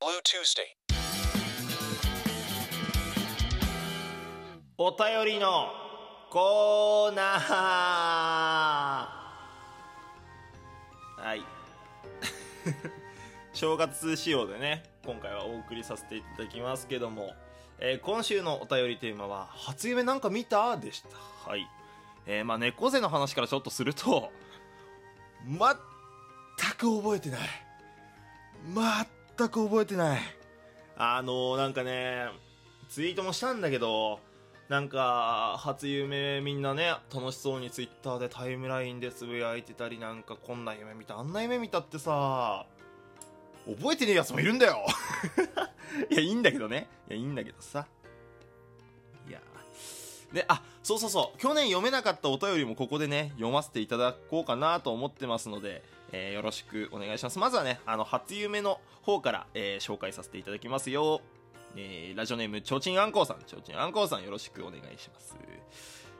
Blue Tuesday. お便りのコーナー。はい。正月仕様でね今回はお送りさせていただきますけども、えー今週のお便りテーマは「初夢なんか見た?」でした。はい。えー、まあ猫背の話からちょっとすると 全く覚えてない。全く覚えてない。あのー、なんかねツイートもしたんだけどなんか初夢みんなね楽しそうにツイッターでタイムラインでつぶやいてたりなんかこんな夢見た。あんな夢見たってさ覚えてねえやつもいるんだよ。いやいいんだけどね。いやいいんだけどさ。であそうそうそう。去年読めなかったお便りもここでね読ませていただこうかなと思ってますので、えーよろしくお願いします。まずはねあの初夢の方から、えー紹介させていただきますよ。えーラジオネームちょうちんあんこうさん。ちょうちんあんこうさんよろしくお願いします。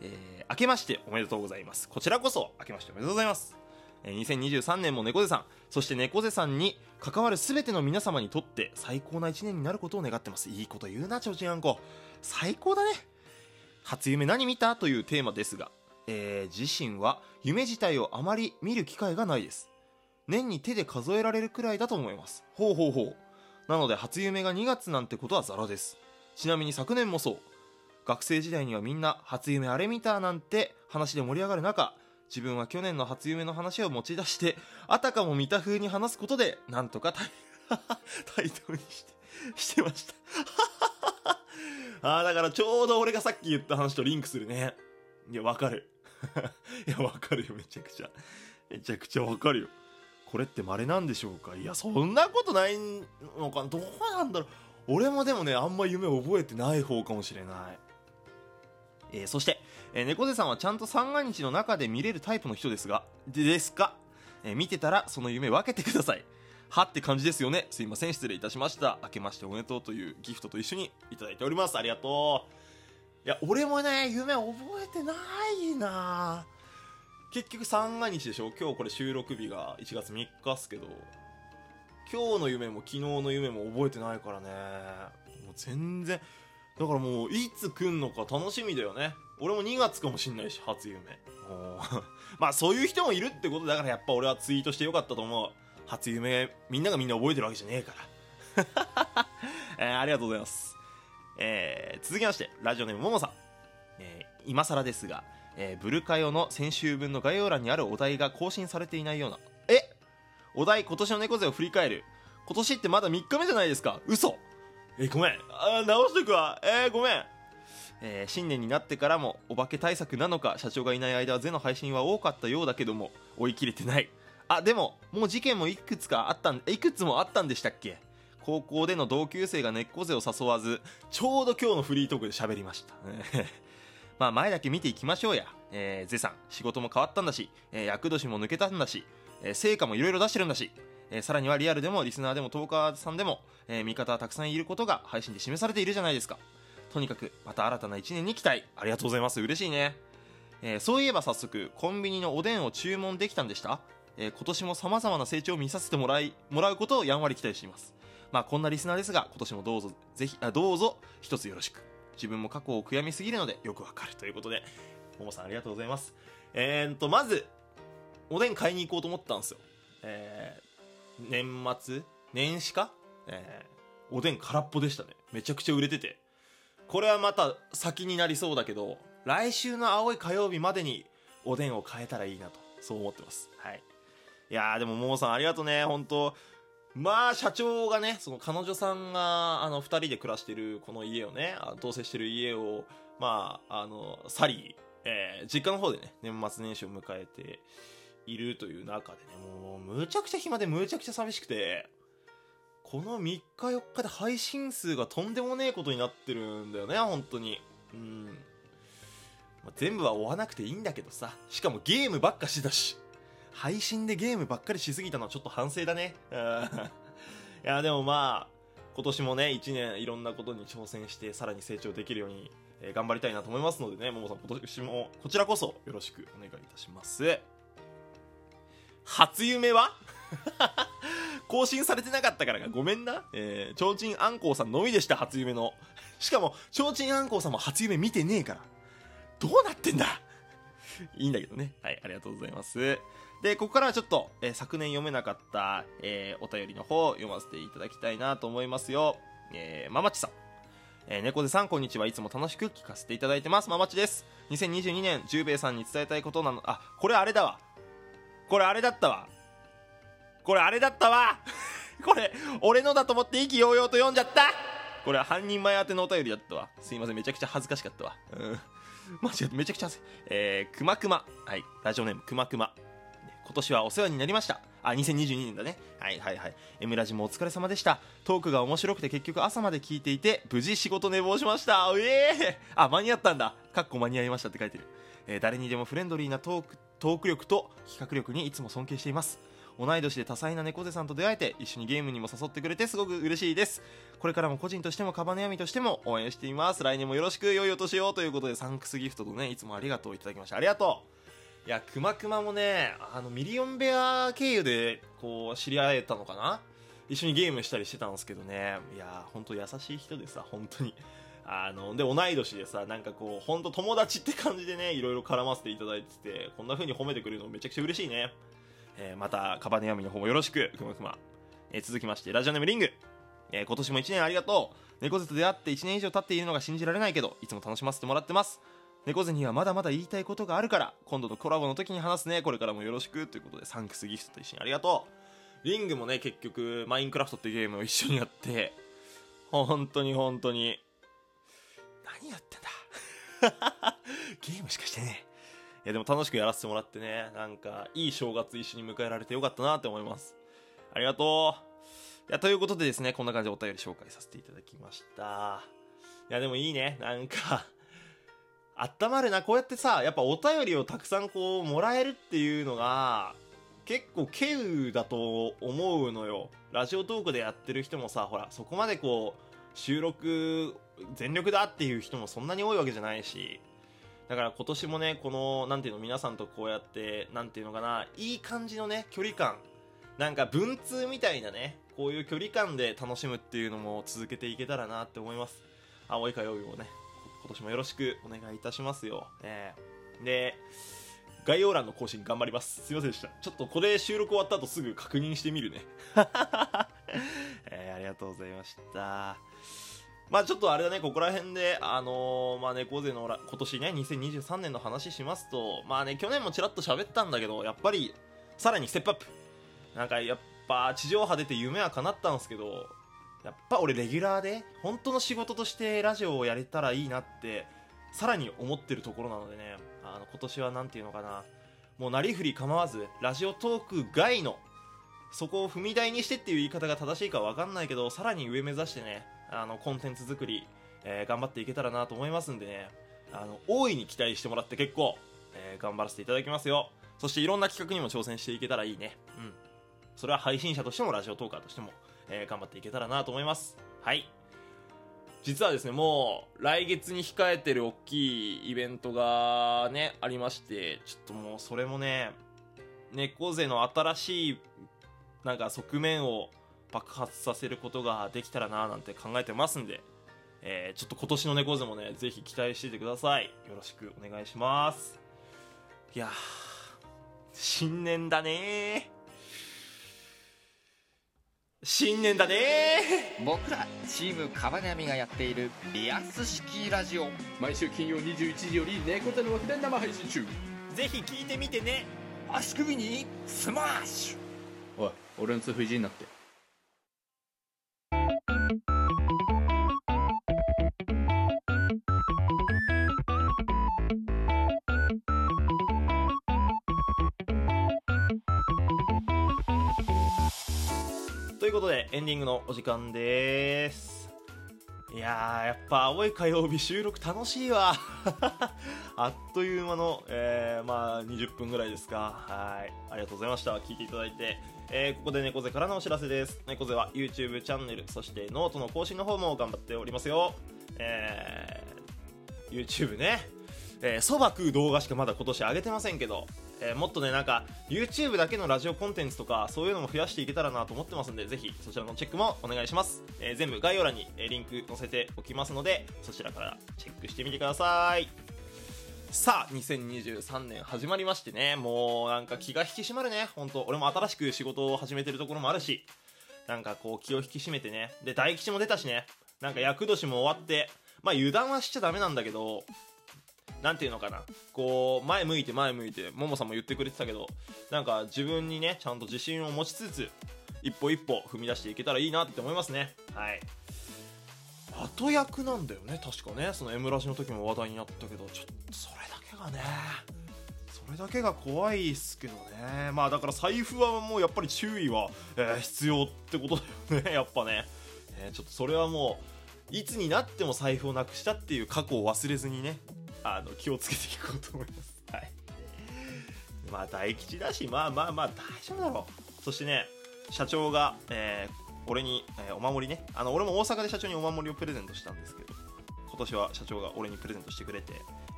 えー明けましておめでとうございます。こちらこそ明けましておめでとうございます。えー2023年も猫背さん。そして猫背さんに関わる全ての皆様にとって最高な1年になることを願ってます。いいこと言うなちょうちんあんこ最高だね。初夢何見た？というテーマですが、えー自身は夢自体をあまり見る機会がないです。年に手で数えられるくらいだと思います。ほうほうほう。なので初夢が2月なんてことはザラです。ちなみに昨年もそう。学生時代にはみんな初夢あれ見たなんて話で盛り上がる中自分は去年の初夢の話を持ち出してあたかも見た風に話すことでなんとかタイ タイトルにしてしてました。ああだからちょうど俺がさっき言った話とリンクするね。いやわかる。いやわかるよ。めちゃくちゃ。めちゃくちゃわかるよ。これって稀なんでしょうか？いやそんなことないのかな？どうなんだろう？俺もでもねあんま夢覚えてない方かもしれない。えーそして、えー猫背さんはちゃんと三が日の中で見れるタイプの人ですがでですか、えー見てたらその夢分けてください。はって感じですよね。すいません失礼いたしました。明けましておめでとうというギフトと一緒にいただいております。ありがとう。いや俺もね夢覚えてないな。結局三が日でしょ？今日これ収録日が1月3日っすけど。今日の夢も昨日の夢も覚えてないからね。もう全然。だからもういつ来んのか楽しみだよね。俺も2月かもしんないし初夢。まあそういう人もいるってことだからやっぱ俺はツイートしてよかったと思う。初夢みんながみんな覚えてるわけじゃねえから、えーありがとうございます、えー続きましてラジオネームももさん、えー今更ですが、えーブルカヨの先週分の概要欄にあるお題が更新されていないような。え？お題今年の猫背を振り返る。今年ってまだ3日目じゃないですか。嘘。えごめん。あ直しとくわ。えー、ごめん。えー新年になってからもお化け対策なのか社長がいない間はゼの配信は多かったようだけども追い切れてない。あでももう事件もいくつかあったんいくつもあったんでしたっけ？高校での同級生が猫背を誘わずちょうど今日のフリートークで喋りました。まあ前だけ見ていきましょうや、えー、ゼさん仕事も変わったんだし、えー、役年も抜けたんだし、えー成果もいろいろ出してるんだし、えーさらにはリアルでもリスナーでもトーカーさんでも、えー味方はたくさんいることが配信で示されているじゃないですか。とにかくまた新たな1年に期待。ありがとうございます。嬉しいね、えーそういえば早速コンビニのおでんを注文できたんでした、えー今年も様々な成長を見させてもらいもらうことをやんわり期待しています。まあこんなリスナーですが今年もどうぞぜひあどうぞ一つよろしく。自分も過去を悔やみすぎるのでよくわかる。ということでももさんありがとうございます。えー、とまずおでん買いに行こうと思ったんですよ。えー、年末年始か？えー、おでん空っぽでしたね。めちゃくちゃ売れてて。これはまた先になりそうだけど来週の青い火曜日までにおでんを買えたらいいなとそう思ってます。はい。いやーでもももさんありがとうね本当。まあ社長がねその彼女さんがあの2人で暮らしてるこの家をね同棲してる家をまああの去り、えー実家の方でね年末年始を迎えているという中でねもうむちゃくちゃ暇でむちゃくちゃ寂しくてこの3日4日で配信数がとんでもねえことになってるんだよね本当に。うん、まあ全部は追わなくていいんだけどさしかもゲームばっかしてたし。配信でゲームばっかりしすぎたのはちょっと反省だねうんいやでもまあ今年もね1年いろんなことに挑戦してさらに成長できるように、えー頑張りたいなと思いますのでねももさん今年もこちらこそよろしくお願いいたします初夢は？更新されてなかったからかごめんな。えー、ちょうちんあんこうさんのみでした、初夢の。しかも、ちょうちんあんこうさんも初夢見てねえから。どうなってんだ？いいんだけどね。はい、ありがとうございます。で、ここからはちょっと、えー、昨年読めなかった、えー、お便りの方を、読ませていただきたいなと思いますよ。えー、ままちさん。えー、猫背さん、こんにちは。いつも楽しく聞かせていただいてます。ままちです。2022年、十兵衛さんに伝えたいことなの、あ、これあれだわ。これあれだったわ。これあれだったわ これ、俺のだと思って意気揚々と読んじゃったこれは半人前宛てのお便りだったわ。すいません、めちゃくちゃ恥ずかしかったわ。うん。間違って、めちゃくちゃ恥ずえー、くまくま。はい、ラジオネームくまくま。今年はお世話になりました。あ、2022年だね。はいはいはい。M ラジもお疲れ様でした。トークが面白くて結局朝まで聞いていて、無事仕事寝坊しました。ええー、あ、間に合ったんだ。かっこ間に合いましたって書いてる。えー、誰にでもフレンドリーなトーク、トーク力と企画力にいつも尊敬しています。同い年で多彩な猫背さんと出会えて一緒にゲームにも誘ってくれてすごく嬉しいですこれからも個人としてもカバネヤミとしても応援しています来年もよろしく良いお年をということでサンクスギフトとねいつもありがとういただきましたありがとういやくまくまもねあのミリオンベア経由でこう知り合えたのかな？一緒にゲームしたりしてたんですけどね。いや本当優しい人でさ本当に。あので同い年でさなんかこう本当友達って感じでねいろいろ絡ませていただいててこんな風に褒めてくれるのめちゃくちゃ嬉しいね。えー、またカバネヤミの方もよろしくくまくま、えー、続きましてラジオネームリング、えー、今年も1年ありがとう。猫背と出会って1年以上経っているのが信じられないけどいつも楽しませてもらってます。猫背にはまだまだ言いたいことがあるから今度のコラボの時に話すねこれからもよろしくということでサンクスギフトと一緒にありがとうリングもね結局マインクラフトっていうゲームを一緒にやって本当に本当に何やってんだ？ゲームしかしてねいやでも楽しくやらせてもらってね、なんかいい正月一緒に迎えられてよかったなって思います。ありがとう。いや、ということでですね、こんな感じでお便り紹介させていただきました。いや、でもいいね。なんか温まるな。こうやってさ、やっぱお便りをたくさんこう、もらえるっていうのが、結構稀有だと思うのよ。ラジオトークでやってる人もさ、ほら、そこまでこう、収録全力だっていう人もそんなに多いわけじゃないし、だから今年もね、この、なんていうの、皆さんとこうやって、なんていうのかな、いい感じのね、距離感。なんか文通みたいなね、こういう距離感で楽しむっていうのも続けていけたらなって思います。青い火曜日もね、今年もよろしくお願いいたしますよ。ね、で、概要欄の更新頑張ります。すいませんでした。ちょっとこれ収録終わった後すぐ確認してみるね。えー、ありがとうございました。まあちょっとあれだね、ここら辺で、あのー、まあ猫背の今年ね、2023年の話しますと、まあね、去年もちらっと喋ったんだけど、やっぱり、さらにステップアップ。なんかやっぱ、地上波出て夢は叶ったんですけど、やっぱ俺レギュラーで、本当の仕事としてラジオをやれたらいいなって、さらに思ってるところなのでね、あの、今年はなんていうのかな、もうなりふり構わず、ラジオトーク外の、そこを踏み台にしてっていう言い方が正しいかわかんないけど、さらに上目指してね、あのコンテンツ作り、えー、頑張っていけたらなと思いますんでね。あの大いに期待してもらって結構、えー、頑張らせていただきますよ。そしていろんな企画にも挑戦していけたらいいね。うん。それは配信者としてもラジオトーカーとしても、えー、頑張っていけたらなと思いますはい実はですねもう来月に控えてる大きいイベントがねありましてちょっともうそれもね猫背の新しいなんか側面を爆発させることができたらななんて考えてますんで、えー、ちょっと今年の猫背もね、ぜひ期待していてください。よろしくお願いします。いや新年だね新年だね。僕らチームカバネアミがやっているリアス式ラジオ。毎週金曜21時より猫背の枠で生配信中。ぜひ聞いてみてね。足首にスマッシュ。おい俺の痛風いじんなっていうことでエンディングのお時間です。いやーやっぱ青い火曜日収録楽しいわ。あっという間の、えー、まあ20分ぐらいですか。はい。ありがとうございました。聞いていただいて。えー、ここで猫背からのお知らせです。猫背は YouTube チャンネルそしてノートの更新の方も頑張っておりますよ。えー、YouTube ね。えー、そば食う動画しかまだ今年上げてませんけど、えーもっとねなんか YouTube だけのラジオコンテンツとかそういうのも増やしていけたらなと思ってますんでぜひそちらのチェックもお願いします、えー全部概要欄に、えリンク載せておきますのでそちらからチェックしてみてください。さあ2023年始まりましてねもうなんか気が引き締まるね。本当俺も新しく仕事を始めてるところもあるしなんかこう気を引き締めてね。で大吉も出たしね。なんか厄年も終わってまあ油断はしちゃダメなんだけどなんていうのかな。こう前向いて前向いてももさんも言ってくれてたけどなんか自分にねちゃんと自信を持ちつつ一歩一歩踏み出していけたらいいなって思いますね。はい。後役なんだよね確かね。その M ラジの時も話題になったけどちょっとそれだけがねそれだけが怖いっすけどね。まあだから財布はもうやっぱり注意は、えー必要ってことだよね やっぱね、えーちょっとそれはもういつになっても財布をなくしたっていう過去を忘れずにねあの気をつけていこうと思います。はい。まあ大吉だしまあまあまあ大丈夫だろう。そしてね社長が、えー俺に、えーお守りね。あの俺も大阪で社長にお守りをプレゼントしたんですけど今年は社長が俺にプレゼントしてくれて、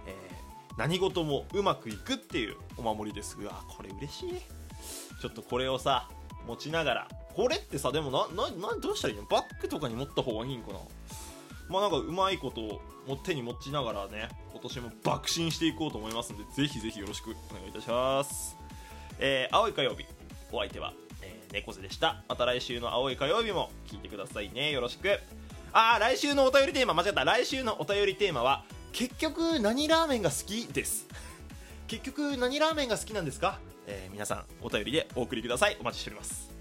えー何事もうまくいくっていうお守りですうわこれ嬉しいちょっとこれをさ持ちながらこれってさでもなななどうしたらいいの？バッグとかに持った方がいいんかな？まあなんかうまいことをも手に持ちながらね今年も爆心していこうと思いますのでぜひぜひよろしくお願いいたします。えー青い火曜日お相手は、えー猫背でした。また来週の青い火曜日も聞いてくださいね。よろしく。あー来週のお便りテーマ間違った。来週のお便りテーマは結局何ラーメンが好きです。結局何ラーメンが好きなんですか、えー皆さんお便りでお送りください。お待ちしております。